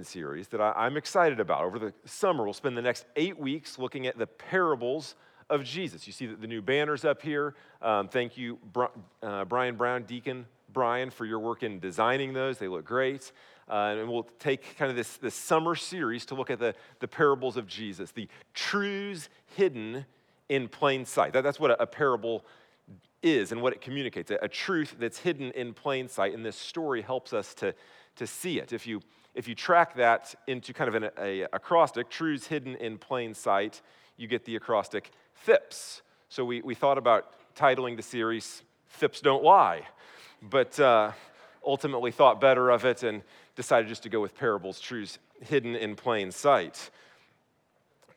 sermon series that I, am excited about. Over the summer, we'll spend the next eight weeks looking at the parables of Jesus. You see that the new banners up here. Um, thank you, uh, Brian Brown, Deacon Brian, for your work in designing those. They look great. Uh, and we'll take kind of this, this summer series to look at the, the parables of Jesus, the truths hidden in plain sight. That, that's what a, a parable is and what it communicates a, a, truth that's hidden in plain sight. And this story helps us to, to see it. If you, if you track that into kind of an a, acrostic, truths hidden in plain sight, you get the acrostic THIPS. So we, we thought about titling the series THIPS Don't Lie, but uh, ultimately thought better of it and decided just to go with parables, truths hidden in plain sight.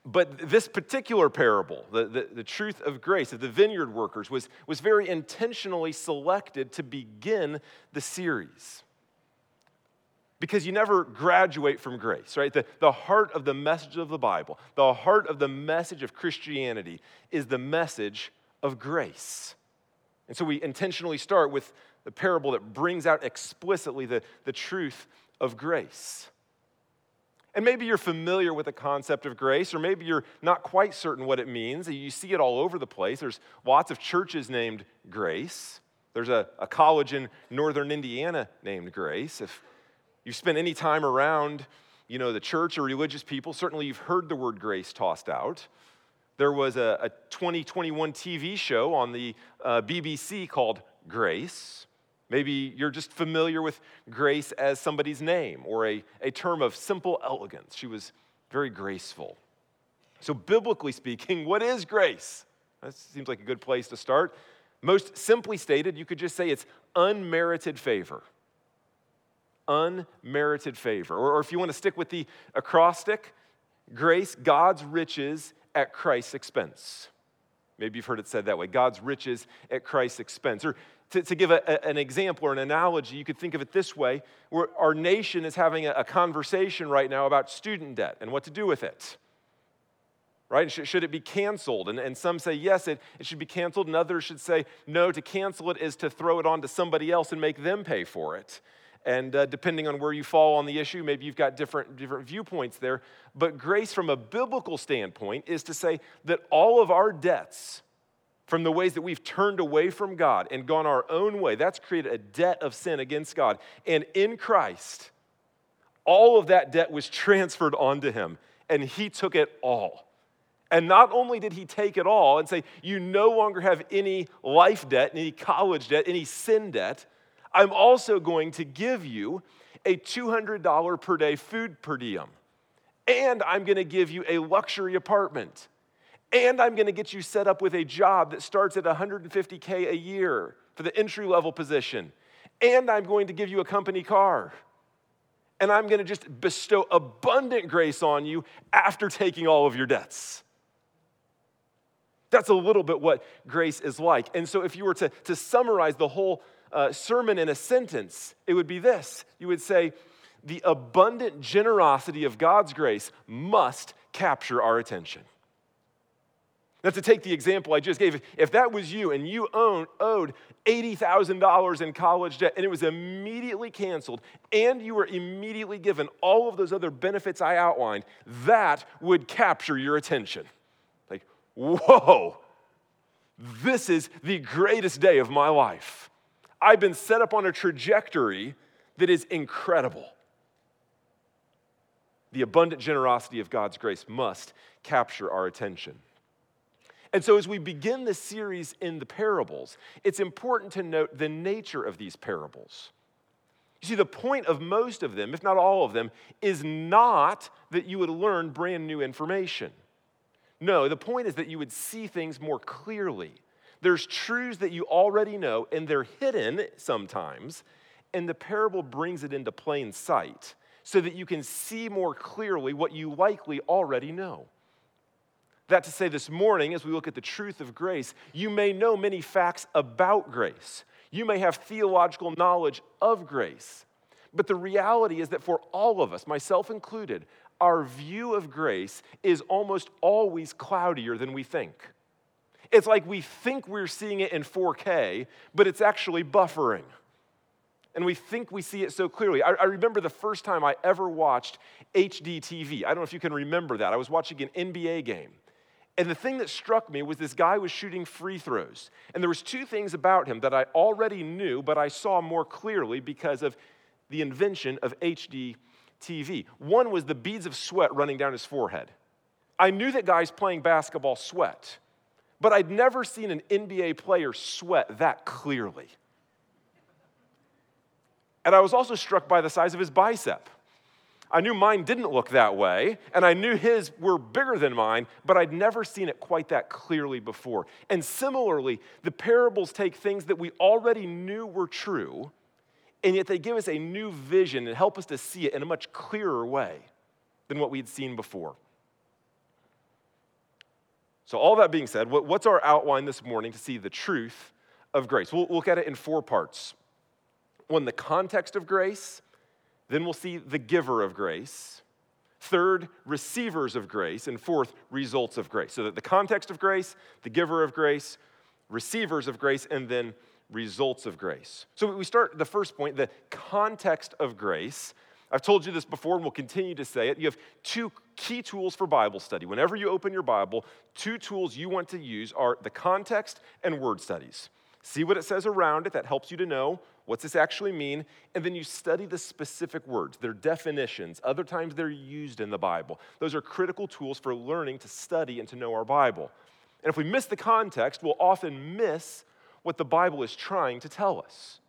But this particular parable, the, the, the, truth of grace of the vineyard workers, was, was very intentionally selected to begin the series. Because you never graduate from grace, right? The, the heart of the message of the Bible, the heart of the message of Christianity is the message of grace. And so we intentionally start with the parable that brings out explicitly the, the truth of grace. And maybe you're familiar with the concept of grace, or maybe you're not quite certain what it means. You see it all over the place. There's lots of churches named Grace. There's a, a college in northern Indiana named Grace. If you've spent any time around, you know, the church or religious people, certainly you've heard the word grace tossed out. There was a, a 2021 TV show on the uh, BBC called Grace. Maybe you're just familiar with grace as somebody's name or a, a term of simple elegance. She was very graceful. So, biblically speaking, what is grace? That seems like a good place to start. Most simply stated, you could just say it's unmerited favor. Unmerited favor. Or, or if you want to stick with the acrostic, grace, God's riches at Christ's expense. Maybe you've heard it said that way God's riches at Christ's expense. Or to, to give a, a, an example or an analogy, you could think of it this way where our nation is having a, a conversation right now about student debt and what to do with it. Right? Should, should it be canceled? And, and some say yes, it, it should be canceled, and others should say no, to cancel it is to throw it on to somebody else and make them pay for it. And uh, depending on where you fall on the issue, maybe you've got different, different viewpoints there. But grace, from a biblical standpoint, is to say that all of our debts, from the ways that we've turned away from God and gone our own way. That's created a debt of sin against God. And in Christ, all of that debt was transferred onto him, and he took it all. And not only did he take it all and say, You no longer have any life debt, any college debt, any sin debt, I'm also going to give you a $200 per day food per diem. And I'm going to give you a luxury apartment and I'm going to get you set up with a job that starts at 150K a year for the entry level position. And I'm going to give you a company car. And I'm going to just bestow abundant grace on you after taking all of your debts. That's a little bit what grace is like. And so, if you were to, to summarize the whole sermon in a sentence, it would be this you would say, The abundant generosity of God's grace must capture our attention. Now, to take the example I just gave, if that was you and you owned, owed $80,000 in college debt and it was immediately canceled and you were immediately given all of those other benefits I outlined, that would capture your attention. Like, whoa, this is the greatest day of my life. I've been set up on a trajectory that is incredible. The abundant generosity of God's grace must capture our attention. And so, as we begin this series in the parables, it's important to note the nature of these parables. You see, the point of most of them, if not all of them, is not that you would learn brand new information. No, the point is that you would see things more clearly. There's truths that you already know, and they're hidden sometimes, and the parable brings it into plain sight so that you can see more clearly what you likely already know. That to say, this morning, as we look at the truth of grace, you may know many facts about grace. You may have theological knowledge of grace. But the reality is that for all of us, myself included, our view of grace is almost always cloudier than we think. It's like we think we're seeing it in 4K, but it's actually buffering. and we think we see it so clearly. I, I, remember the first time I ever watched HD TV. I don't know if you can remember that. I was watching an NBA game. And the thing that struck me was this guy was shooting free throws. And there was two things about him that I already knew, but I saw more clearly because of the invention of HD TV. One was the beads of sweat running down his forehead. I knew that guys playing basketball sweat, but I'd never seen an NBA player sweat that clearly. And I was also struck by the size of his bicep. I knew mine didn't look that way, and I knew his were bigger than mine, but I'd never seen it quite that clearly before. And similarly, the parables take things that we already knew were true, and yet they give us a new vision and help us to see it in a much clearer way than what we had seen before. So, all that being said, what's our outline this morning to see the truth of grace? We'll look at it in four parts. One, the context of grace. Then we'll see the giver of grace. Third, receivers of grace. And fourth, results of grace. So that the context of grace, the giver of grace, receivers of grace, and then results of grace. So we start the first point, the context of grace. I've told you this before and we'll continue to say it. You have two key tools for Bible study. Whenever you open your Bible, two tools you want to use are the context and word studies. See what it says around it, that helps you to know what's this actually mean, and then you study the specific words, their definitions. Other times they're used in the Bible. Those are critical tools for learning to study and to know our Bible. And if we miss the context, we'll often miss what the Bible is trying to tell us.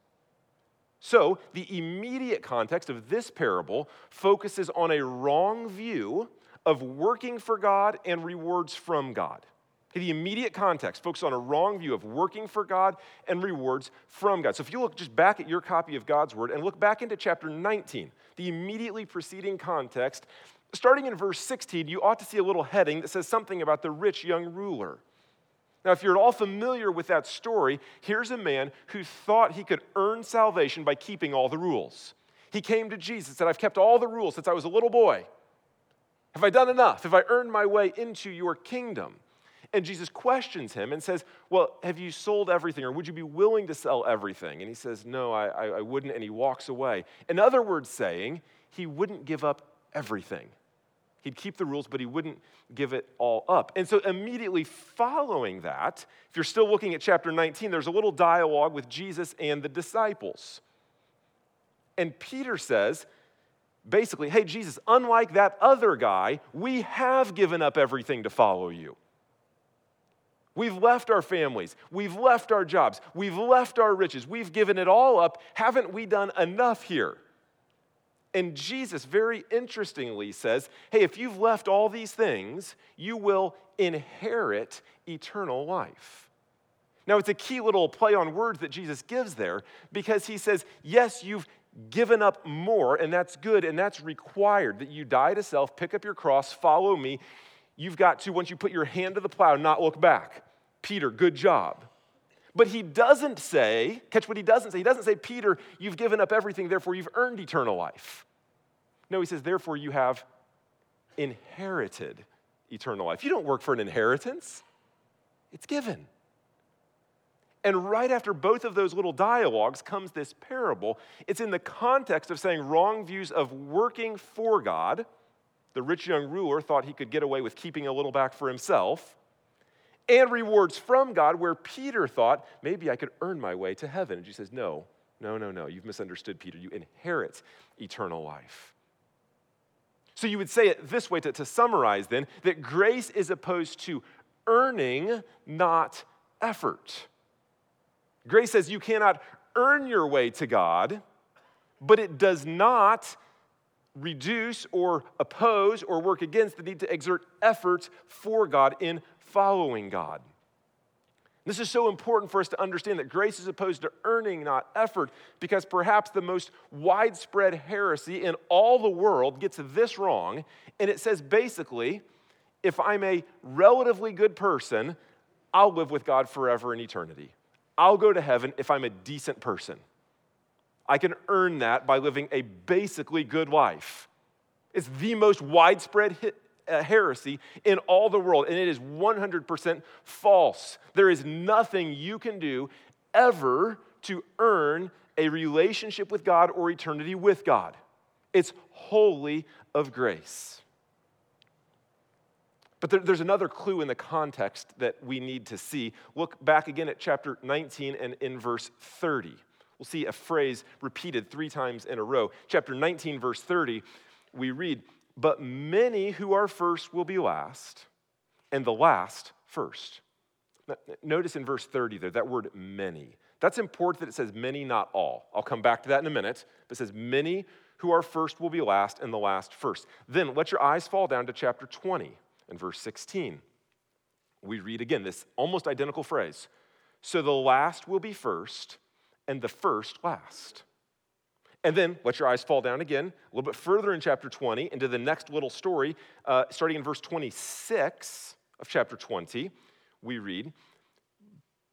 So, the immediate context of this parable focuses on a wrong view of working for God and rewards from God. The immediate context focuses on a wrong view of working for God and rewards from God. So, if you look just back at your copy of God's Word and look back into chapter 19, the immediately preceding context, starting in verse 16, you ought to see a little heading that says something about the rich young ruler. Now, if you're at all familiar with that story, here's a man who thought he could earn salvation by keeping all the rules. He came to Jesus and said, I've kept all the rules since I was a little boy. Have I done enough? Have I earned my way into your kingdom? And Jesus questions him and says, Well, have you sold everything, or would you be willing to sell everything? And he says, No, I, I wouldn't. And he walks away. In other words, saying, he wouldn't give up everything. He'd keep the rules, but he wouldn't give it all up. And so, immediately following that, if you're still looking at chapter 19, there's a little dialogue with Jesus and the disciples. And Peter says, basically, hey, Jesus, unlike that other guy, we have given up everything to follow you. We've left our families. We've left our jobs. We've left our riches. We've given it all up. Haven't we done enough here? And Jesus very interestingly says, Hey, if you've left all these things, you will inherit eternal life. Now, it's a key little play on words that Jesus gives there because he says, Yes, you've given up more, and that's good, and that's required that you die to self, pick up your cross, follow me. You've got to, once you put your hand to the plow, not look back. Peter, good job. But he doesn't say, catch what he doesn't say. He doesn't say, Peter, you've given up everything, therefore you've earned eternal life. No, he says, therefore you have inherited eternal life. You don't work for an inheritance, it's given. And right after both of those little dialogues comes this parable. It's in the context of saying wrong views of working for God. The rich young ruler thought he could get away with keeping a little back for himself and rewards from God, where Peter thought, maybe I could earn my way to heaven. And Jesus says, No, no, no, no. You've misunderstood, Peter. You inherit eternal life. So you would say it this way to, to summarize then that grace is opposed to earning, not effort. Grace says you cannot earn your way to God, but it does not reduce or oppose or work against the need to exert effort for God in following God. This is so important for us to understand that grace is opposed to earning, not effort, because perhaps the most widespread heresy in all the world gets this wrong. And it says basically, if I'm a relatively good person, I'll live with God forever in eternity. I'll go to heaven if I'm a decent person. I can earn that by living a basically good life. It's the most widespread a uh, heresy in all the world, and it is 100% false. There is nothing you can do ever to earn a relationship with God or eternity with God. It's wholly of grace. But there, there's another clue in the context that we need to see. Look back again at chapter 19 and in verse 30. We'll see a phrase repeated three times in a row. Chapter 19, verse 30, we read, But many who are first will be last, and the last first. Notice in verse 30 there, that word many. That's important that it says many, not all. I'll come back to that in a minute. But it says many who are first will be last, and the last first. Then let your eyes fall down to chapter 20 and verse 16. We read again this almost identical phrase. So the last will be first, and the first last. And then let your eyes fall down again, a little bit further in chapter 20, into the next little story, uh, starting in verse 26 of chapter 20 we read,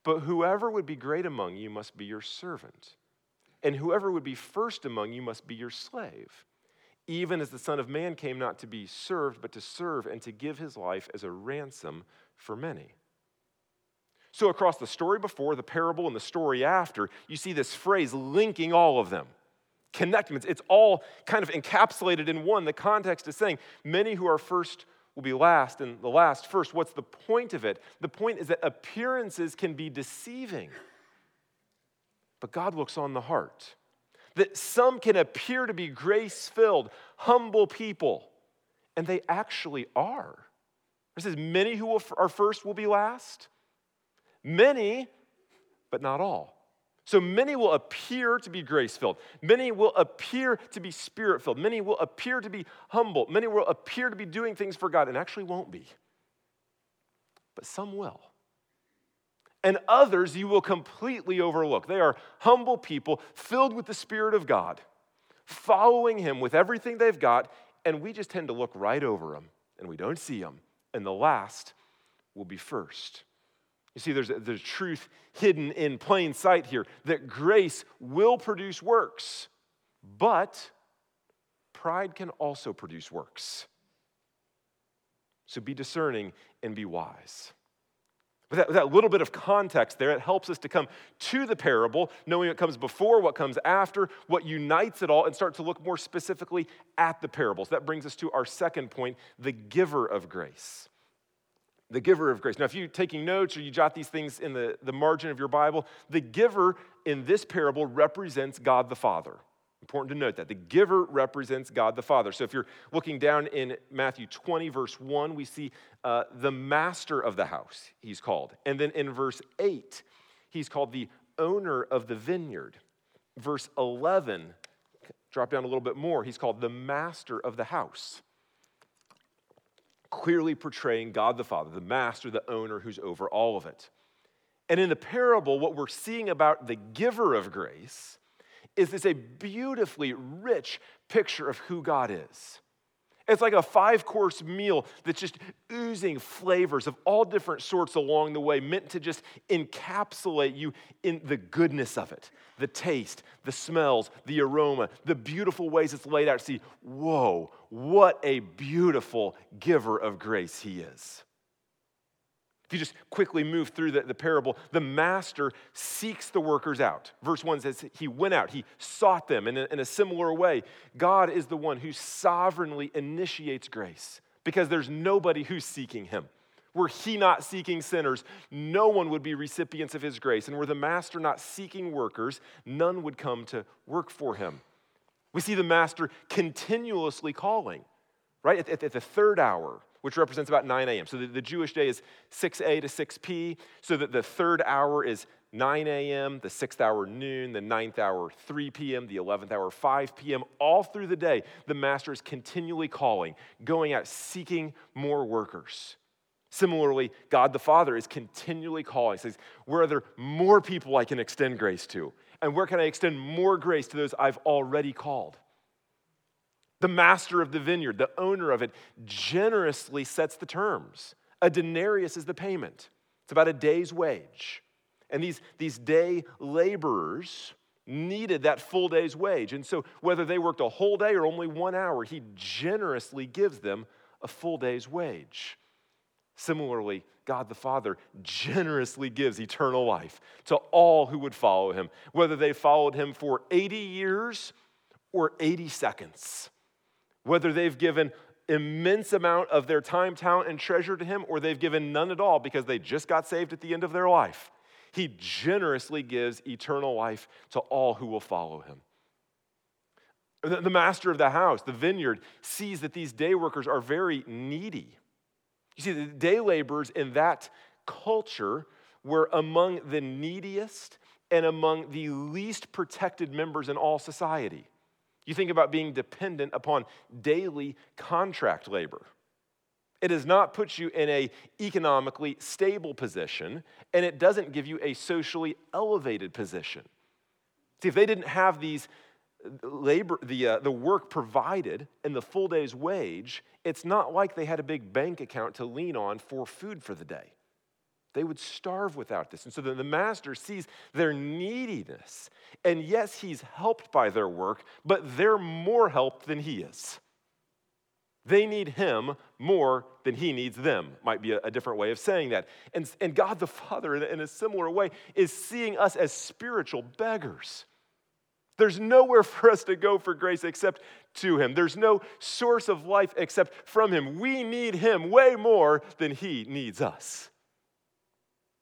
But whoever would be great among you must be your servant, and whoever would be first among you must be your slave, even as the Son of Man came not to be served, but to serve and to give his life as a ransom for many. So, across the story before, the parable, and the story after, you see this phrase linking all of them. Connecting. It's all kind of encapsulated in one. The context is saying, Many who are first will be last and the last first. What's the point of it? The point is that appearances can be deceiving, but God looks on the heart. That some can appear to be grace filled, humble people, and they actually are. It says, Many who are first will be last. Many, but not all. So many will appear to be grace filled. Many will appear to be spirit filled. Many will appear to be humble. Many will appear to be doing things for God and actually won't be. But some will. And others you will completely overlook. They are humble people filled with the Spirit of God, following Him with everything they've got, and we just tend to look right over them and we don't see them. And the last will be first. You see, there's a, there's truth hidden in plain sight here that grace will produce works, but pride can also produce works. So be discerning and be wise. With that, with that, little bit of context there, it helps us to come to the parable, knowing what comes before, what comes after, what unites it all, and start to look more specifically at the parables. That brings us to our second point the giver of grace the giver of grace. Now, if you're taking notes or you jot these things in the, the margin of your Bible, the giver in this parable represents God the Father. Important to note that. The giver represents God the Father. So if you're looking down in Matthew 20, verse 1, we see uh, the master of the house, he's called. And then in verse 8, he's called the owner of the vineyard. Verse 11, drop down a little bit more, he's called the master of the house clearly portraying God the Father, the master, the owner who's over all of it. And in the parable, what we're seeing about the giver of grace is this a beautifully rich picture of who God is. It's like a five course meal that's just oozing flavors of all different sorts along the way, meant to just encapsulate you in the goodness of it the taste, the smells, the aroma, the beautiful ways it's laid out. See, whoa, what a beautiful giver of grace he is. If you just quickly move through the, the, parable, the master seeks the workers out. Verse 1 says, He went out, He sought them. In a, in a similar way, God is the one who sovereignly initiates grace because there's nobody who's seeking Him. Were He not seeking sinners, no one would be recipients of His grace. And were the master not seeking workers, none would come to work for Him. We see the master continuously calling, right? At, at, at the third hour, which represents about 9 a.m. So the, the, Jewish day is 6a to 6 p, so that the third hour is 9 a.m., the sixth hour noon, the ninth hour 3 p.m., the 11th hour 5 p.m. All through the day, the master is continually calling, going out, seeking more workers. Similarly, God the Father is continually calling. He says, Where are there more people I can extend grace to? And where can I extend more grace to those I've already called? The master of the vineyard, the owner of it, generously sets the terms. A denarius is the payment, it's about a day's wage. And these, these day laborers needed that full day's wage. And so, whether they worked a whole day or only one hour, he generously gives them a full day's wage. Similarly, God the Father generously gives eternal life to all who would follow him, whether they followed him for 80 years or 80 seconds, whether they've given immense amount of their time, talent, and treasure to him, or they've given none at all because they just got saved at the end of their life. He generously gives eternal life to all who will follow him. The master of the house, the vineyard, sees that these day workers are very needy. You see, the day laborers in that culture were among the neediest and among the least protected members in all society. You think about being dependent upon daily contract labor. It does not put you in a economically stable position, and it doesn't give you a socially elevated position. See, if they didn't have these labor, the, uh, the work provided and the full day's wage, it's not like they had a big bank account to lean on for food for the day. They would starve without this. And so the, master sees their neediness. And yes, he's helped by their work, but they're more helped than he is. They need him more than he needs them, might be a, a different way of saying that. And, and God the Father, in in a similar way, is seeing us as spiritual beggars. There's nowhere for us to go for grace except to Him. There's no source of life except from Him. We need Him way more than He needs us.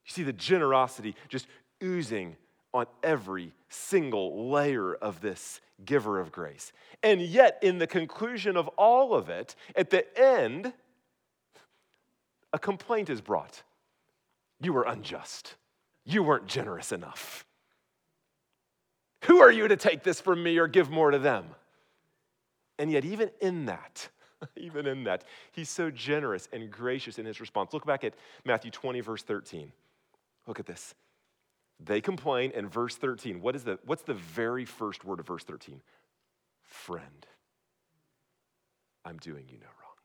You see the generosity just oozing on every single layer of this giver of grace. And yet, in the conclusion of all of it, at the end, a complaint is brought. You were unjust. You weren't generous enough. Who are you to take this from me or give more to them? And yet, even in that, even in that, he's so generous and gracious in his response. Look back at Matthew 20, verse 13. Look at this. They complain in verse 13. What is the, what's the very first word of verse 13? Friend. I'm doing you no wrong.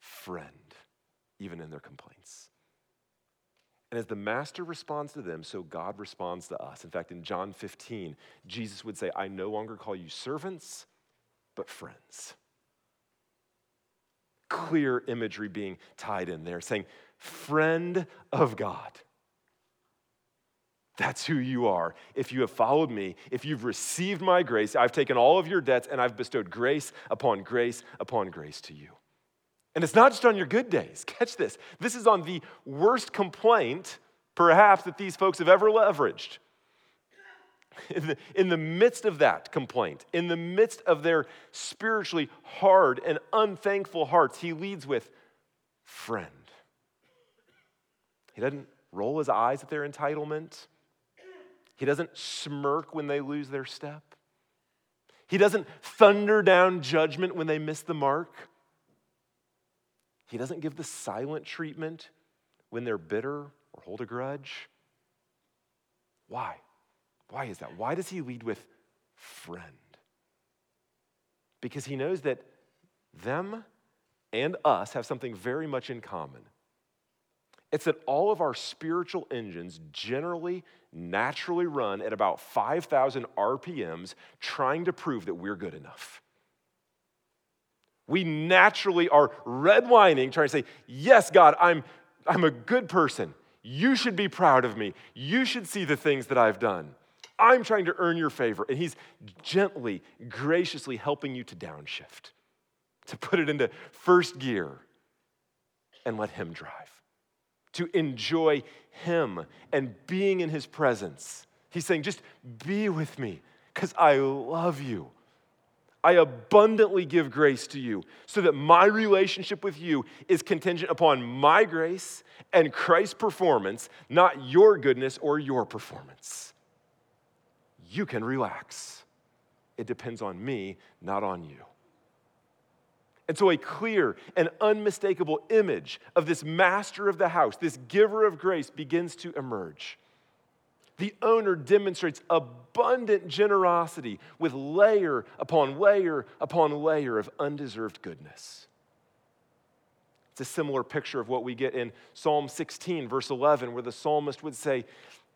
Friend, even in their complaints. And as the master responds to them, so God responds to us. In fact, in John 15, Jesus would say, I no longer call you servants, but friends. Clear imagery being tied in there, saying, friend of God. That's who you are. If you have followed me, if you've received my grace, I've taken all of your debts and I've bestowed grace upon grace upon grace to you. And it's not just on your good days. Catch this. This is on the worst complaint, perhaps, that these folks have ever leveraged. In the, in the midst of that complaint, in the midst of their spiritually hard and unthankful hearts, he leads with friend. He doesn't roll his eyes at their entitlement. He doesn't smirk when they lose their step. He doesn't thunder down judgment when they miss the mark. He doesn't give the silent treatment when they're bitter or hold a grudge. Why? Why is that? Why does he lead with friend? Because he knows that them and us have something very much in common. It's that all of our spiritual engines generally, naturally run at about 5,000 RPMs trying to prove that we're good enough. We naturally are redlining, trying to say, Yes, God, I'm, I'm a good person. You should be proud of me. You should see the things that I've done. I'm trying to earn your favor. And He's gently, graciously helping you to downshift, to put it into first gear and let Him drive to enjoy Him and being in His presence. He's saying, just be with me because I love you. I abundantly give grace to you so that my relationship with you is contingent upon my grace and Christ's performance, not your goodness or your performance. You can relax. It depends on me, not on you. And so, a clear and unmistakable image of this master of the house, this giver of grace, begins to emerge. The owner demonstrates abundant generosity with layer upon layer upon layer of undeserved goodness. It's a similar picture of what we get in Psalm 16, verse 11, where the psalmist would say,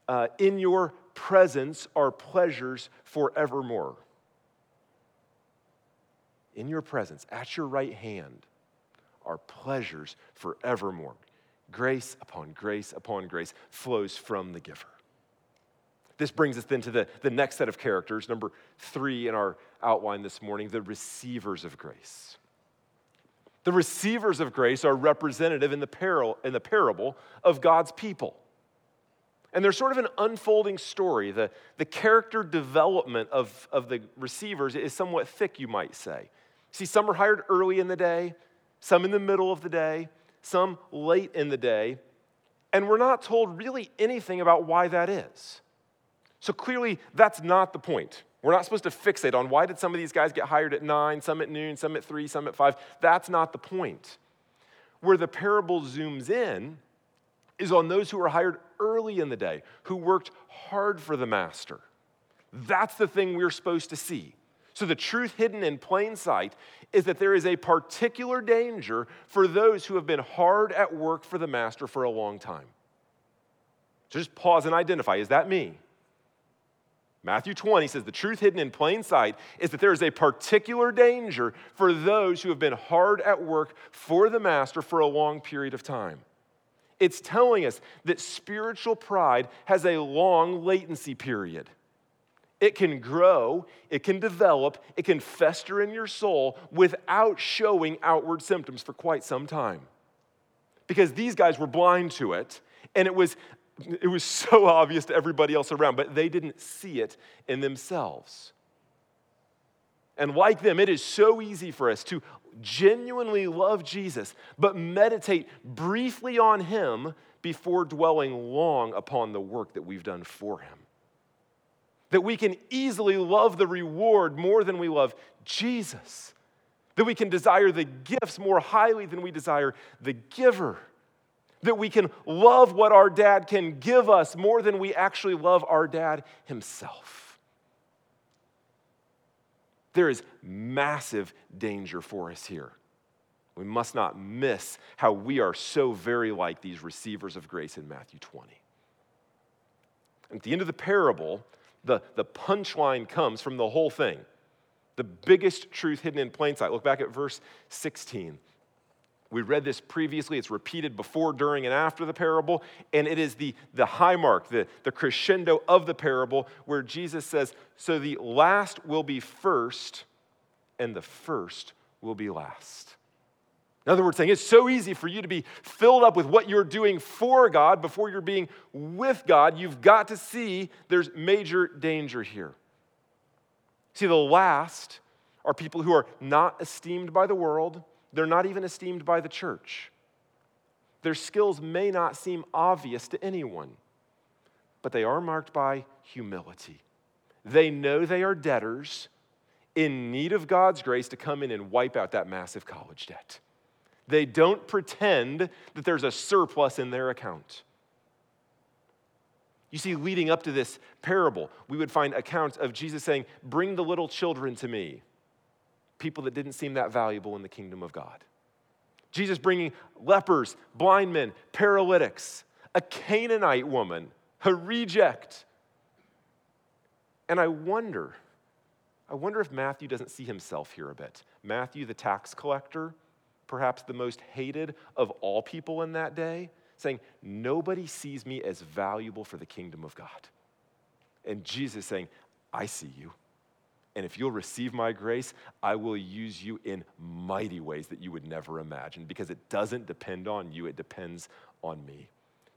uh, In your presence are pleasures forevermore in your presence, at your right hand, are pleasures forevermore. Grace upon grace upon grace flows from the giver. This brings us then to the, the next set of characters, number three in our outline this morning the receivers of grace. The receivers of grace are representative in the, parable, in the parable of God's people. And there's sort of an unfolding story. The, the character development of, of the receivers is somewhat thick, you might say. See, some are hired early in the day, some in the middle of the day, some late in the day, and we're not told really anything about why that is. So clearly, that's not the point. We're not supposed to fixate on why did some of these guys get hired at nine, some at noon, some at three, some at five. That's not the point. Where the parable zooms in is on those who were hired early in the day, who worked hard for the master. That's the thing we're supposed to see. So, the truth hidden in plain sight is that there is a particular danger for those who have been hard at work for the master for a long time. So, just pause and identify is that me? Matthew 20 says the truth hidden in plain sight is that there is a particular danger for those who have been hard at work for the master for a long period of time. It's telling us that spiritual pride has a long latency period. It can grow, it can develop, it can fester in your soul without showing outward symptoms for quite some time. Because these guys were blind to it, and it was, it was so obvious to everybody else around, but they didn't see it in themselves. And like them, it is so easy for us to genuinely love Jesus, but meditate briefly on him before dwelling long upon the work that we've done for him. That we can easily love the reward more than we love Jesus. That we can desire the gifts more highly than we desire the giver. That we can love what our dad can give us more than we actually love our dad himself. There is massive danger for us here. We must not miss how we are so very like these receivers of grace in Matthew 20. At the end of the parable, the, the punchline comes from the whole thing. The biggest truth hidden in plain sight. Look back at verse 16. We read this previously. It's repeated before, during, and after the parable. And it is the, the high mark, the, the crescendo of the parable, where Jesus says, So the last will be first, and the first will be last. In other words, saying it's so easy for you to be filled up with what you're doing for God before you're being with God. You've got to see there's major danger here. See, the last are people who are not esteemed by the world, they're not even esteemed by the church. Their skills may not seem obvious to anyone, but they are marked by humility. They know they are debtors in need of God's grace to come in and wipe out that massive college debt. They don't pretend that there's a surplus in their account. You see, leading up to this parable, we would find accounts of Jesus saying, Bring the little children to me, people that didn't seem that valuable in the kingdom of God. Jesus bringing lepers, blind men, paralytics, a Canaanite woman, a reject. And I wonder, I wonder if Matthew doesn't see himself here a bit. Matthew, the tax collector, perhaps the most hated of all people in that day, saying, Nobody sees me as valuable for the kingdom of God. And Jesus saying, I see you. And if you'll receive my grace, I will use you in mighty ways that you would never imagine because it doesn't depend on you, it depends on me.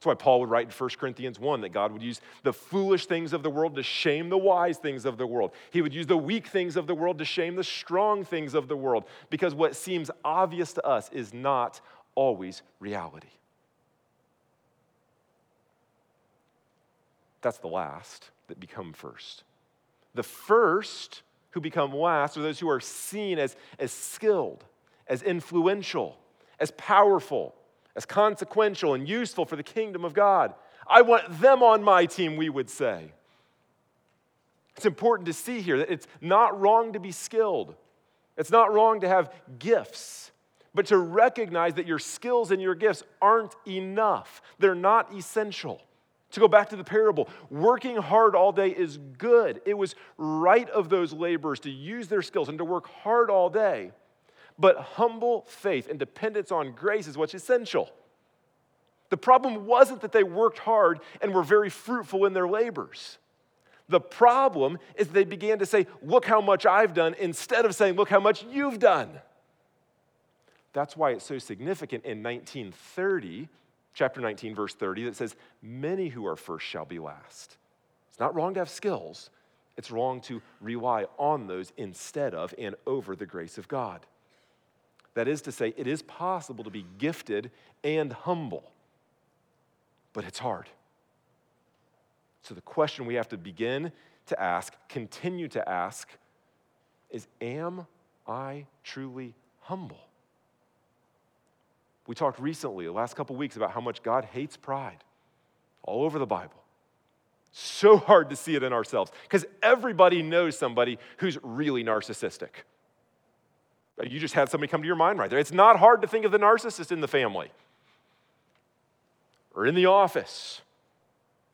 That's why Paul would write in 1 Corinthians 1 that God would use the foolish things of the world to shame the wise things of the world. He would use the weak things of the world to shame the strong things of the world because what seems obvious to us is not always reality. That's the last that become first. The first who become last are those who are seen as, as skilled, as influential, as powerful as consequential and useful for the kingdom of God. I want them on my team, we would say. It's important to see here that it's not wrong to be skilled. It's not wrong to have gifts, but to recognize that your skills and your gifts aren't enough. They're not essential. To go back to the parable, working hard all day is good. It was right of those laborers to use their skills and to work hard all day. But humble faith and dependence on grace is what's essential. The problem wasn't that they worked hard and were very fruitful in their labors. The problem is they began to say, Look how much I've done, instead of saying, Look how much you've done. That's why it's so significant in 1930, chapter 19, verse 30, that says, Many who are first shall be last. It's not wrong to have skills, it's wrong to rely on those instead of and over the grace of God. That is to say, it is possible to be gifted and humble, but it's hard. So, the question we have to begin to ask, continue to ask, is Am I truly humble? We talked recently, the last couple weeks, about how much God hates pride all over the Bible. So hard to see it in ourselves because everybody knows somebody who's really narcissistic. You just had somebody come to your mind right there. It's not hard to think of the narcissist in the family or in the office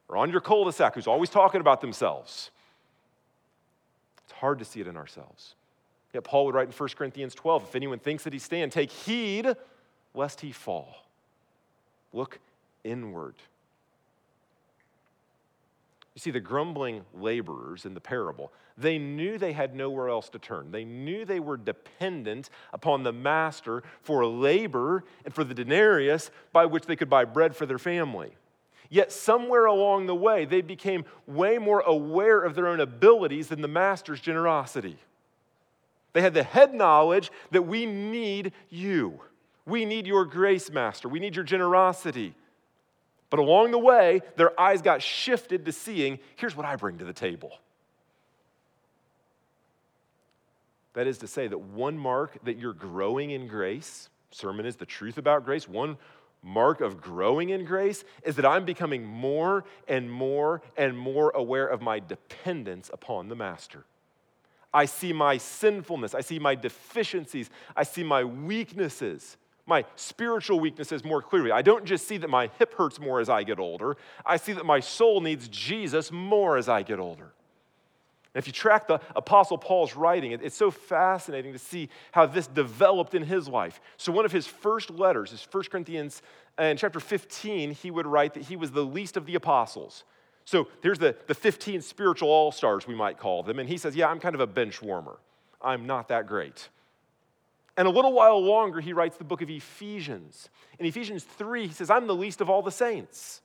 or on your cul de sac who's always talking about themselves. It's hard to see it in ourselves. Yet Paul would write in 1 Corinthians 12 if anyone thinks that he stand, take heed lest he fall. Look inward. You see, the grumbling laborers in the parable, they knew they had nowhere else to turn. They knew they were dependent upon the master for labor and for the denarius by which they could buy bread for their family. Yet, somewhere along the way, they became way more aware of their own abilities than the master's generosity. They had the head knowledge that we need you. We need your grace, Master. We need your generosity. But along the way, their eyes got shifted to seeing here's what I bring to the table. That is to say, that one mark that you're growing in grace, sermon is the truth about grace, one mark of growing in grace is that I'm becoming more and more and more aware of my dependence upon the Master. I see my sinfulness, I see my deficiencies, I see my weaknesses, my spiritual weaknesses more clearly. I don't just see that my hip hurts more as I get older, I see that my soul needs Jesus more as I get older. And if you track the Apostle Paul's writing, it's so fascinating to see how this developed in his life. So, one of his first letters is 1 Corinthians, uh, in chapter 15, he would write that he was the least of the apostles. So, there's the, the 15 spiritual all stars, we might call them. And he says, Yeah, I'm kind of a bench warmer. I'm not that great. And a little while longer, he writes the book of Ephesians. In Ephesians 3, he says, I'm the least of all the saints.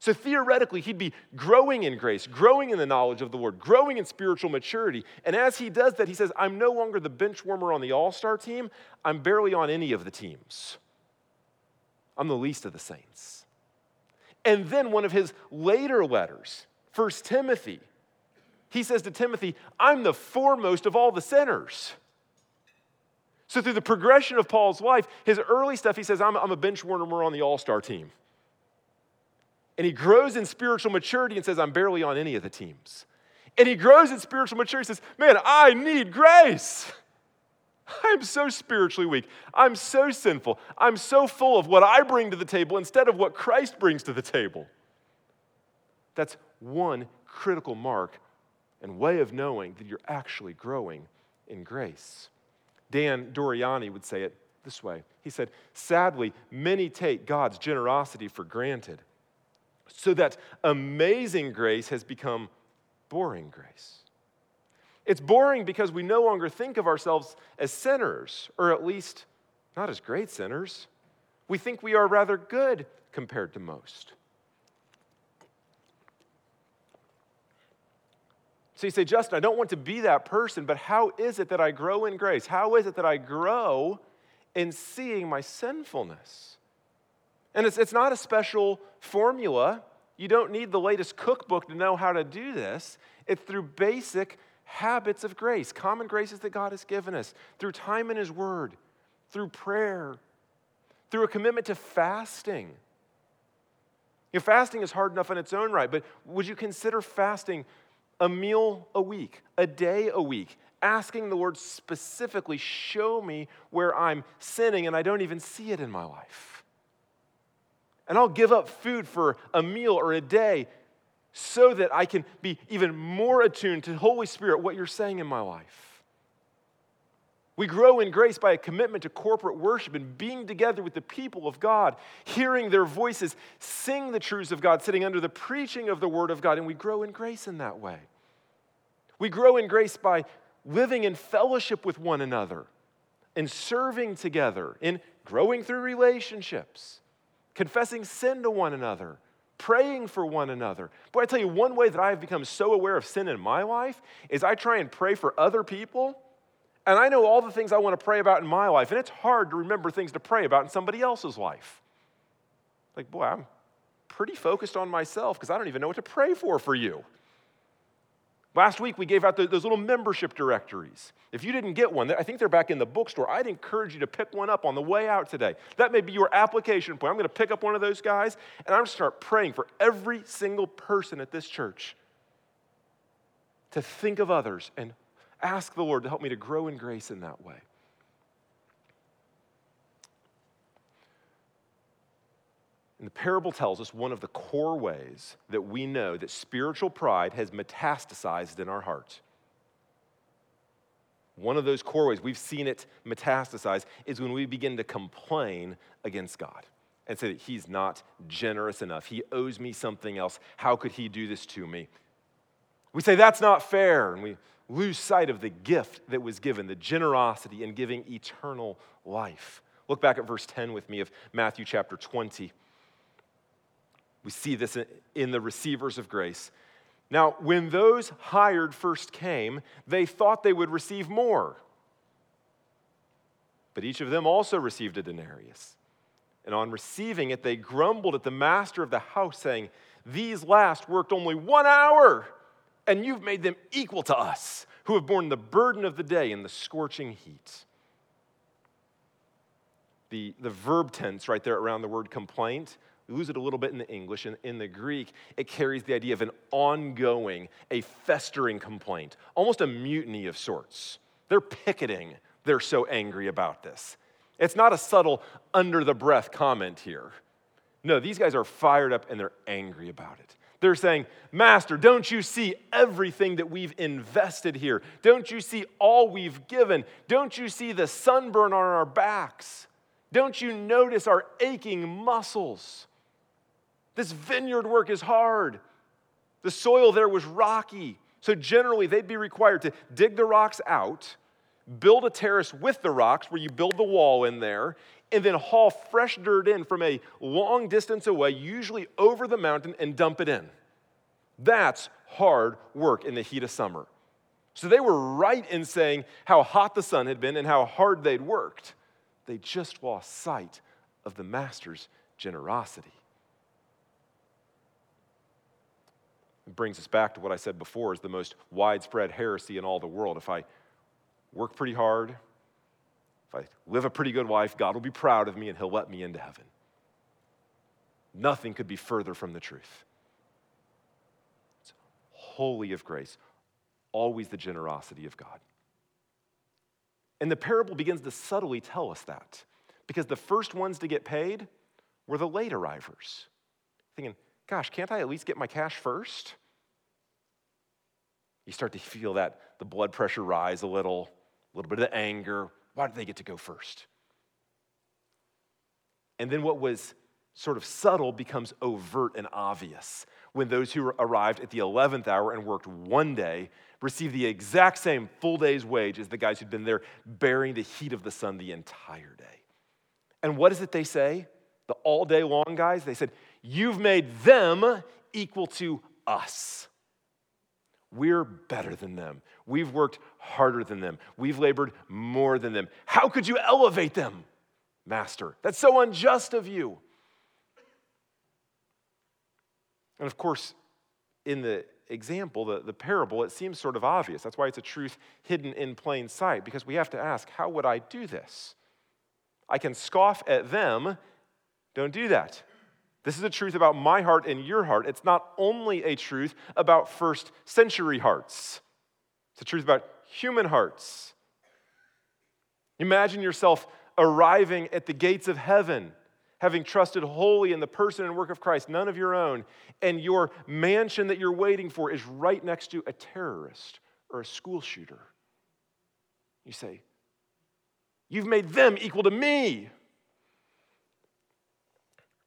So theoretically, he'd be growing in grace, growing in the knowledge of the Lord, growing in spiritual maturity. And as he does that, he says, I'm no longer the bench warmer on the all star team. I'm barely on any of the teams. I'm the least of the saints. And then one of his later letters, 1 Timothy, he says to Timothy, I'm the foremost of all the sinners. So, through the progression of Paul's life, his early stuff, he says, I'm, I'm a bench warmer on the all star team. And he grows in spiritual maturity and says, I'm barely on any of the teams. And he grows in spiritual maturity and says, Man, I need grace. I'm so spiritually weak. I'm so sinful. I'm so full of what I bring to the table instead of what Christ brings to the table. That's one critical mark and way of knowing that you're actually growing in grace. Dan Doriani would say it this way He said, Sadly, many take God's generosity for granted, so that amazing grace has become boring grace. It's boring because we no longer think of ourselves as sinners, or at least not as great sinners. We think we are rather good compared to most. So you say, Justin, I don't want to be that person, but how is it that I grow in grace? How is it that I grow in seeing my sinfulness? And it's, it's not a special formula. You don't need the latest cookbook to know how to do this. It's through basic habits of grace, common graces that God has given us, through time in His Word, through prayer, through a commitment to fasting. You know, fasting is hard enough in its own right, but would you consider fasting a meal a week, a day a week, asking the Lord specifically, show me where I'm sinning and I don't even see it in my life. And I'll give up food for a meal or a day so that I can be even more attuned to Holy Spirit, what you're saying in my life. We grow in grace by a commitment to corporate worship and being together with the people of God, hearing their voices sing the truths of God, sitting under the preaching of the Word of God, and we grow in grace in that way. We grow in grace by living in fellowship with one another and serving together, in growing through relationships, confessing sin to one another, praying for one another. Boy, I tell you, one way that I have become so aware of sin in my life is I try and pray for other people and I know all the things I want to pray about in my life, and it's hard to remember things to pray about in somebody else's life. Like, boy, I'm pretty focused on myself because I don't even know what to pray for for you. Last week, we gave out those little membership directories. If you didn't get one, I think they're back in the bookstore. I'd encourage you to pick one up on the way out today. That may be your application point. I'm going to pick up one of those guys, and I'm going to start praying for every single person at this church to think of others and ask the Lord to help me to grow in grace in that way. And the parable tells us one of the core ways that we know that spiritual pride has metastasized in our heart. One of those core ways we've seen it metastasize is when we begin to complain against God and say that He's not generous enough. He owes me something else. How could He do this to me? We say, that's not fair. And we lose sight of the gift that was given, the generosity in giving eternal life. Look back at verse 10 with me of Matthew chapter 20. We see this in the receivers of grace. Now, when those hired first came, they thought they would receive more. But each of them also received a denarius. And on receiving it, they grumbled at the master of the house, saying, These last worked only one hour and you've made them equal to us, who have borne the burden of the day in the scorching heat. The, the verb tense right there around the word complaint, we lose it a little bit in the English. and in the Greek, it carries the idea of an ongoing, a festering complaint, almost a mutiny of sorts. They're picketing, they're so angry about this. It's not a subtle, under the breath comment here. No, these guys are fired up and they're angry about it. They're saying, Master, don't you see everything that we've invested here? Don't you see all we've given? Don't you see the sunburn on our backs? Don't you notice our aching muscles? This vineyard work is hard. The soil there was rocky. So, generally, they'd be required to dig the rocks out, build a terrace with the rocks where you build the wall in there, and then haul fresh dirt in from a long distance away, usually over the mountain, and dump it in. That's hard work in the heat of summer. So they were right in saying how hot the sun had been and how hard they'd worked. They just lost sight of the master's generosity. It brings us back to what I said before is the most widespread heresy in all the world. If I work pretty hard, if I live a pretty good life, God will be proud of me and He'll let me into heaven. Nothing could be further from the truth. It's wholly of grace, always the generosity of God. And the parable begins to subtly tell us that because the first ones to get paid were the late arrivers. Thinking, gosh, can't I at least get my cash first? You start to feel that the blood pressure rise a little, a little bit of the anger. Why did they get to go first? And then what was sort of subtle becomes overt and obvious when those who arrived at the 11th hour and worked one day received the exact same full day's wage as the guys who'd been there bearing the heat of the sun the entire day. And what is it they say? The all day long guys, they said, You've made them equal to us. We're better than them. We've worked harder than them. We've labored more than them. How could you elevate them, Master? That's so unjust of you. And of course, in the example, the, the parable, it seems sort of obvious. That's why it's a truth hidden in plain sight, because we have to ask, how would I do this? I can scoff at them. Don't do that. This is a truth about my heart and your heart. It's not only a truth about first century hearts, it's a truth about human hearts. Imagine yourself arriving at the gates of heaven, having trusted wholly in the person and work of Christ, none of your own, and your mansion that you're waiting for is right next to a terrorist or a school shooter. You say, You've made them equal to me.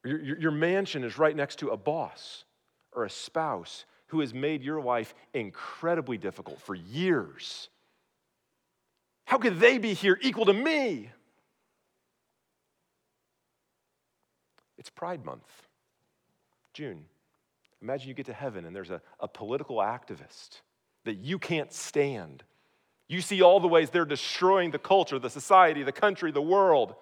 Your, your, mansion is right next to a boss or a spouse who has made your life incredibly difficult for years. How could they be here equal to me? It's Pride Month, June. Imagine you get to heaven and there's a, a political activist that you can't stand. You see all the ways they're destroying the culture, the society, the country, the world.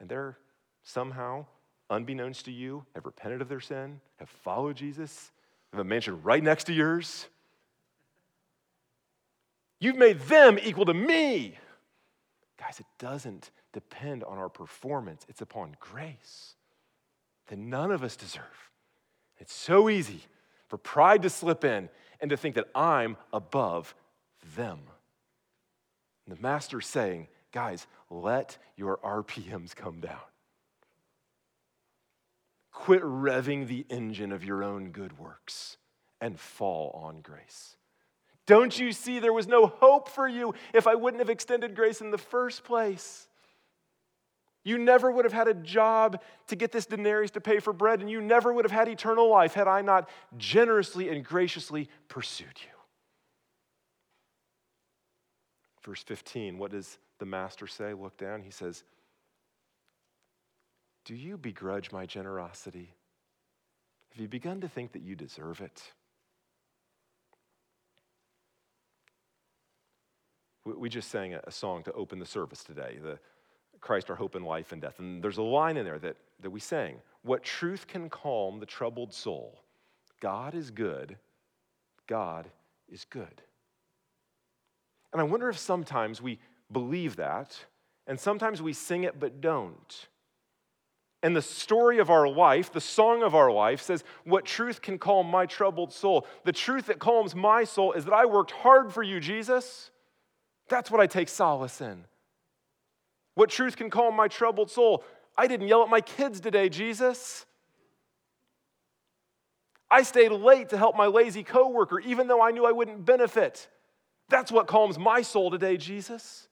And they're somehow, unbeknownst to you, have repented of their sin, have followed Jesus, have a mansion right next to yours. You've made them equal to me. Guys, it doesn't depend on our performance, it's upon grace that none of us deserve. It's so easy for pride to slip in and to think that I'm above them. And the master's saying, guys, let your RPMs come down. Quit revving the engine of your own good works and fall on grace. Don't you see there was no hope for you if I wouldn't have extended grace in the first place? You never would have had a job to get this denarius to pay for bread, and you never would have had eternal life had I not generously and graciously pursued you. Verse 15, what does the master say? Look down. He says, Do you begrudge my generosity? Have you begun to think that you deserve it? We just sang a song to open the service today, the Christ, our hope in life and death. And there's a line in there that, that we sang What truth can calm the troubled soul? God is good. God is good. And I wonder if sometimes we believe that, and sometimes we sing it but don't. And the story of our life, the song of our life, says, What truth can calm my troubled soul? The truth that calms my soul is that I worked hard for you, Jesus. That's what I take solace in. What truth can calm my troubled soul? I didn't yell at my kids today, Jesus. I stayed late to help my lazy coworker, even though I knew I wouldn't benefit. That's what calms my soul today, Jesus.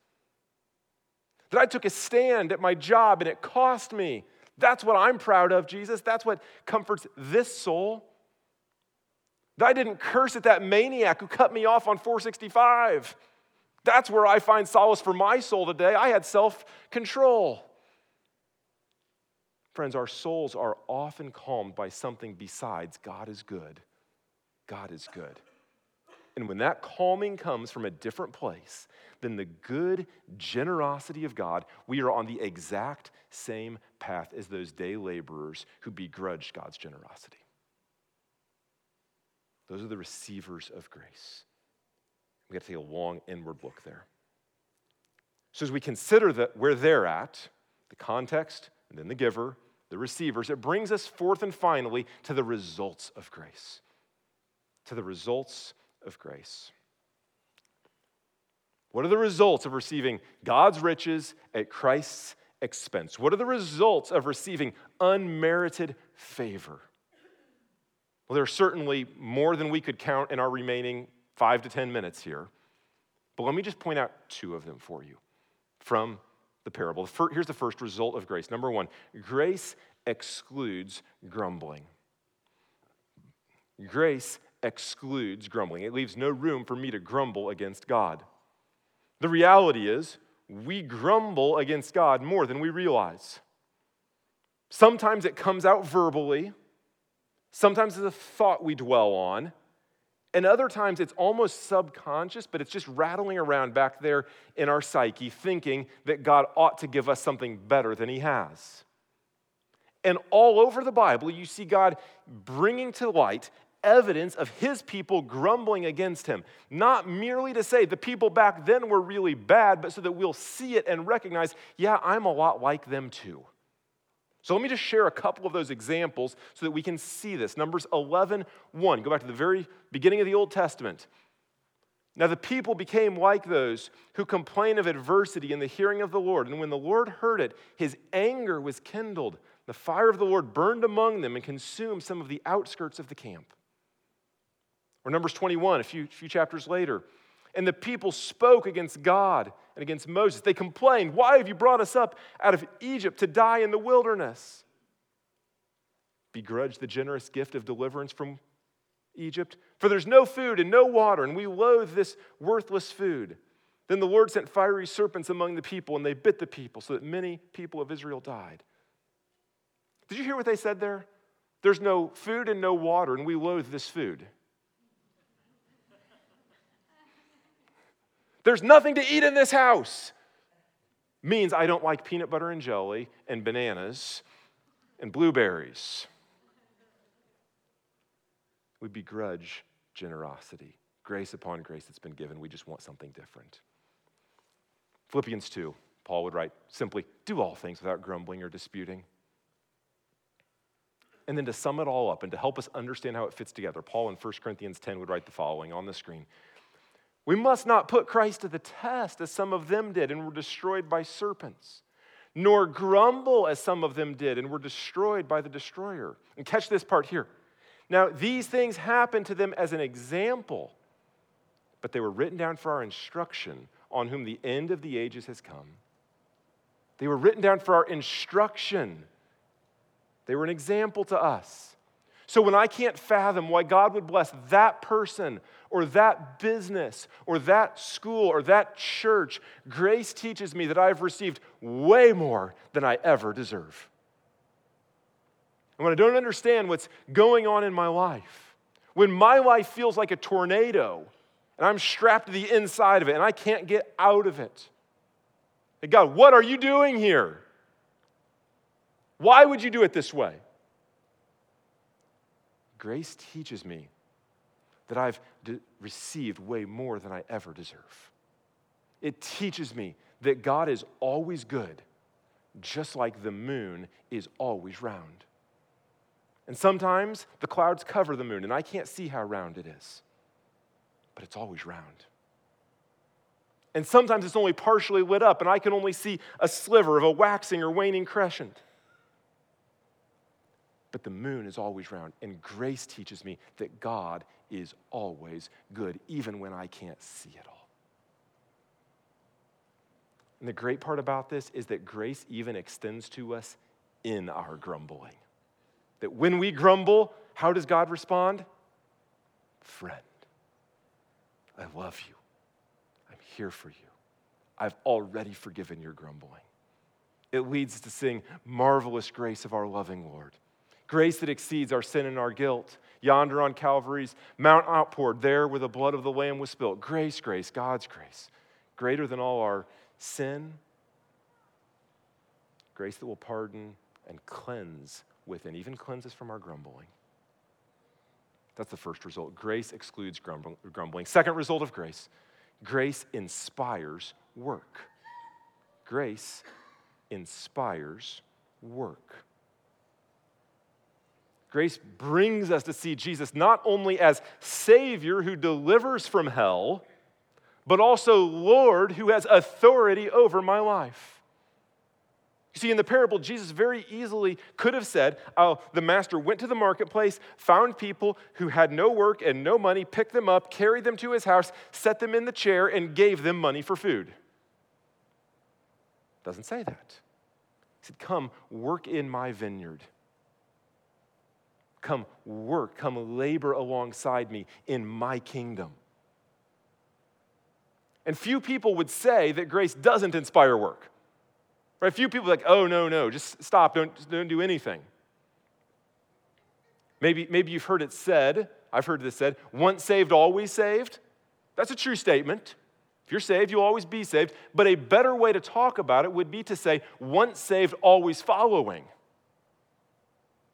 That I took a stand at my job and it cost me. That's what I'm proud of, Jesus. That's what comforts this soul. That I didn't curse at that maniac who cut me off on 465. That's where I find solace for my soul today. I had self control. Friends, our souls are often calmed by something besides God is good. God is good. And when that calming comes from a different place than the good generosity of God, we are on the exact same path as those day laborers who begrudged God's generosity. Those are the receivers of grace. We have to take a long inward look there. So as we consider that where they're at, the context, and then the giver, the receivers, it brings us forth and finally to the results of grace. To the results of grace. What are the results of receiving God's riches at Christ's expense? What are the results of receiving unmerited favor? Well, there are certainly more than we could count in our remaining five to 10 minutes here. But let me just point out two of them for you from the parable. Here's the first result of grace. Number one, grace excludes grumbling. Grace excludes grumbling. It leaves no room for me to grumble against God. The reality is, we grumble against God more than we realize. Sometimes it comes out verbally, sometimes it's a thought we dwell on, and other times it's almost subconscious, but it's just rattling around back there in our psyche, thinking that God ought to give us something better than He has. And all over the Bible, you see God bringing to light evidence of His people grumbling against Him. Not merely to say the people back then were really bad, but so that we'll see it and recognize, yeah, I'm a lot like them too. So let me just share a couple of those examples so that we can see this. Numbers 11, 1. Go back to the very beginning of the Old Testament. Now the people became like those who complain of adversity in the hearing of the Lord. And when the Lord heard it, his anger was kindled. The fire of the Lord burned among them and consumed some of the outskirts of the camp. Or Numbers 21, a few, few chapters later. And the people spoke against God and against Moses. They complained, Why have you brought us up out of Egypt to die in the wilderness? Begrudge the generous gift of deliverance from Egypt? For there's no food and no water, and we loathe this worthless food. Then the Lord sent fiery serpents among the people, and they bit the people, so that many people of Israel died. Did you hear what they said there? There's no food and no water, and we loathe this food. There's nothing to eat in this house. Means I don't like peanut butter and jelly and bananas and blueberries. We begrudge generosity, grace upon grace that's been given. We just want something different. Philippians 2, Paul would write simply, do all things without grumbling or disputing. And then to sum it all up and to help us understand how it fits together, Paul in 1 Corinthians 10 would write the following on the screen we must not put Christ to the test as some of them did and were destroyed by serpents, nor grumble as some of them did and were destroyed by the destroyer. And catch this part here. Now, these things happened to them as an example, but they were written down for our instruction, on whom the end of the ages has come. They were written down for our instruction. They were an example to us. So when I can't fathom why God would bless that person or that business or that school or that church, grace teaches me that I've received way more than I ever deserve. And when I don't understand what's going on in my life, when my life feels like a tornado and I'm strapped to the inside of it and I can't get out of it, God, what are you doing here? Why would you do it this way? Grace teaches me that I've de- received way more than I ever deserve. It teaches me that God is always good, just like the moon is always round. And sometimes the clouds cover the moon, and I can't see how round it is, but it's always round. And sometimes it's only partially lit up, and I can only see a sliver of a waxing or waning crescent but the moon is always round. And grace teaches me that God is always good, even when I can't see it all. And the great part about this is that grace even extends to us in our grumbling. That when we grumble, how does God respond? Friend, I love you. I'm here for you. I've already forgiven your grumbling. It leads to sing, Marvelous grace of our loving Lord grace that exceeds our sin and our guilt. Yonder on Calvary's Mount outpoured, there where the blood of the Lamb was spilt. Grace, grace, God's grace, greater than all our sin. Grace that will pardon and cleanse within, even cleanse us from our grumbling. That's the first result. Grace excludes grumbling. Second result of grace grace inspires work. Grace inspires work. Grace brings us to see Jesus not only as Savior who delivers from hell, but also Lord who has authority over my life. You see, in the parable, Jesus very easily could have said, oh, the master went to the marketplace, found people who had no work and no money, picked them up, carried them to his house, set them in the chair, and gave them money for food. Doesn't say that. He said, Come, work in my vineyard. Come work, come labor alongside me in my kingdom. And few people would say that grace doesn't inspire work. Right? Few people like, oh, no, no, just stop, don't, don't do anything. Maybe, maybe you've heard it said, I've heard this said, once saved, always saved. That's a true statement. If you're saved, you'll always be saved. But a better way to talk about it would be to say, once saved, always following.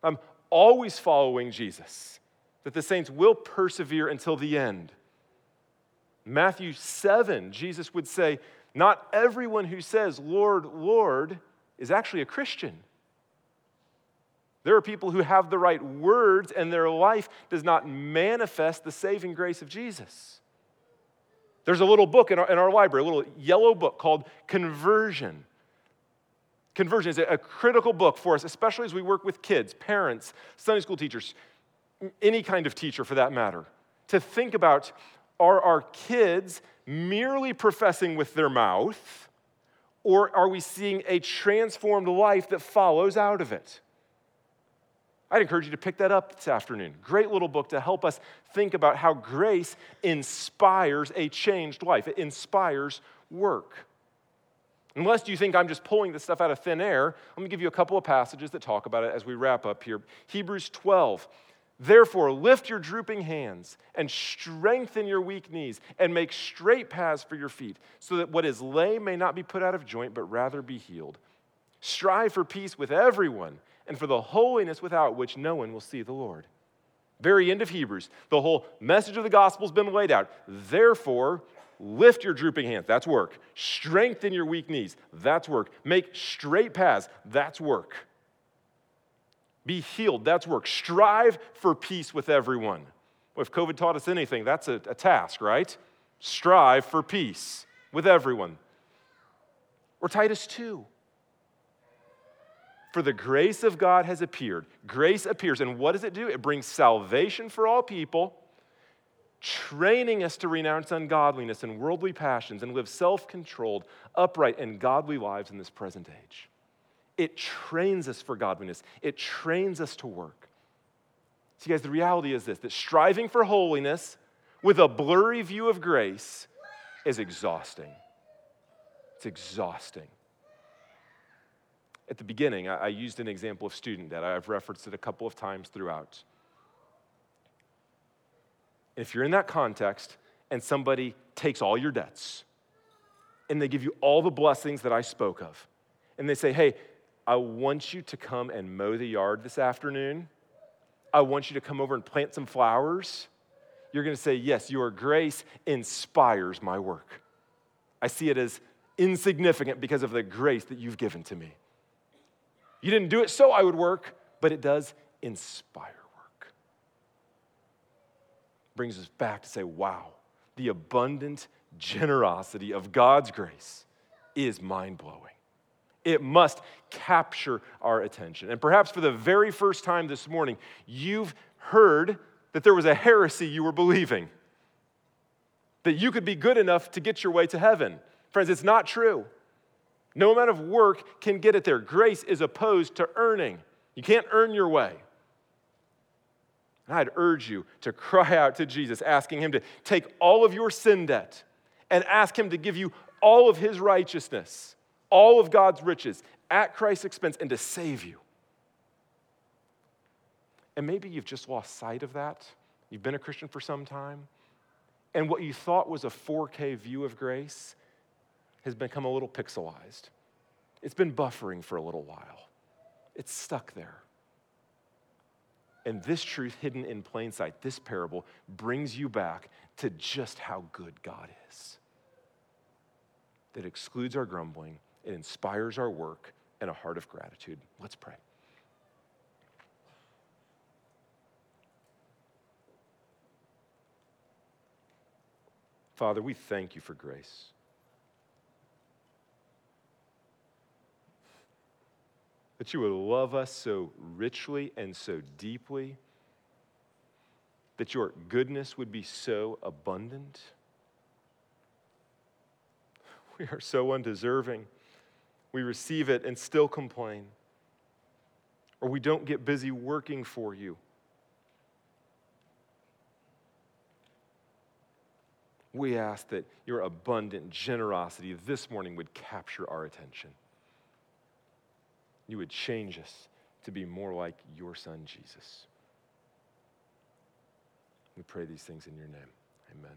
Um, always following Jesus, that the saints will persevere until the end. Matthew 7, Jesus would say, Not everyone who says, Lord, Lord, is actually a Christian. There are people who have the right words and their life does not manifest the saving grace of Jesus. There's a little book in our, in our library, a little yellow book called Conversion. Conversion is a critical book for us, especially as we work with kids, parents, Sunday school teachers, any kind of teacher for that matter, to think about are our kids merely professing with their mouth, or are we seeing a transformed life that follows out of it? I'd encourage you to pick that up this afternoon. Great little book to help us think about how grace inspires a changed life. It inspires work. Unless you think I'm just pulling this stuff out of thin air, let me give you a couple of passages that talk about it as we wrap up here. Hebrews 12. Therefore, lift your drooping hands and strengthen your weak knees and make straight paths for your feet, so that what is lame may not be put out of joint, but rather be healed. Strive for peace with everyone and for the holiness without which no one will see the Lord. Very end of Hebrews, the whole message of the gospel has been laid out. Therefore, lift your drooping hands. That's work. Strengthen your weak knees. That's work. Make straight paths. That's work. Be healed. That's work. Strive for peace with everyone. Well, if COVID taught us anything, that's a, a task, right? Strive for peace with everyone. Or Titus 2. For the grace of God has appeared. Grace appears. And what does it do? It brings salvation for all people, training us to renounce ungodliness and worldly passions and live self controlled, upright, and godly lives in this present age. It trains us for godliness, it trains us to work. See, guys, the reality is this that striving for holiness with a blurry view of grace is exhausting. It's exhausting. At the beginning, I, used an example of student debt. I've referenced it a couple of times throughout. If you're in that context and somebody takes all your debts and they give you all the blessings that I spoke of, and they say, hey, I want you to come and mow the yard this afternoon. I want you to come over and plant some flowers. You're going to say, Yes, your grace inspires my work. I see it as insignificant because of the grace that you've given to me. You didn't do it so I would work, but it does inspire. Brings us back to say, wow, the abundant generosity of God's grace is mind blowing. It must capture our attention. And perhaps for the very first time this morning, you've heard that there was a heresy you were believing, that you could be good enough to get your way to heaven. Friends, it's not true. No amount of work can get it there. Grace is opposed to earning. You can't earn your way. And I'd urge you to cry out to Jesus, asking Him to take all of your sin debt and ask Him to give you all of His righteousness, all of God's riches at Christ's expense, and to save you. And maybe you've just lost sight of that. You've been a Christian for some time. And what you thought was a 4K view of grace has become a little pixelized. It's been buffering for a little while. It's stuck there. And this truth, hidden in plain sight, this parable, brings you back to just how good God is. That excludes our grumbling, it inspires our work and a heart of gratitude. Let's pray. Father, we thank you for grace. That you would love us so richly and so deeply, that your goodness would be so abundant. We are so undeserving. We receive it and still complain, or we don't get busy working for you. We ask that your abundant generosity this morning would capture our attention you would change us to be more like your son, Jesus. We pray these things in your name. Amen.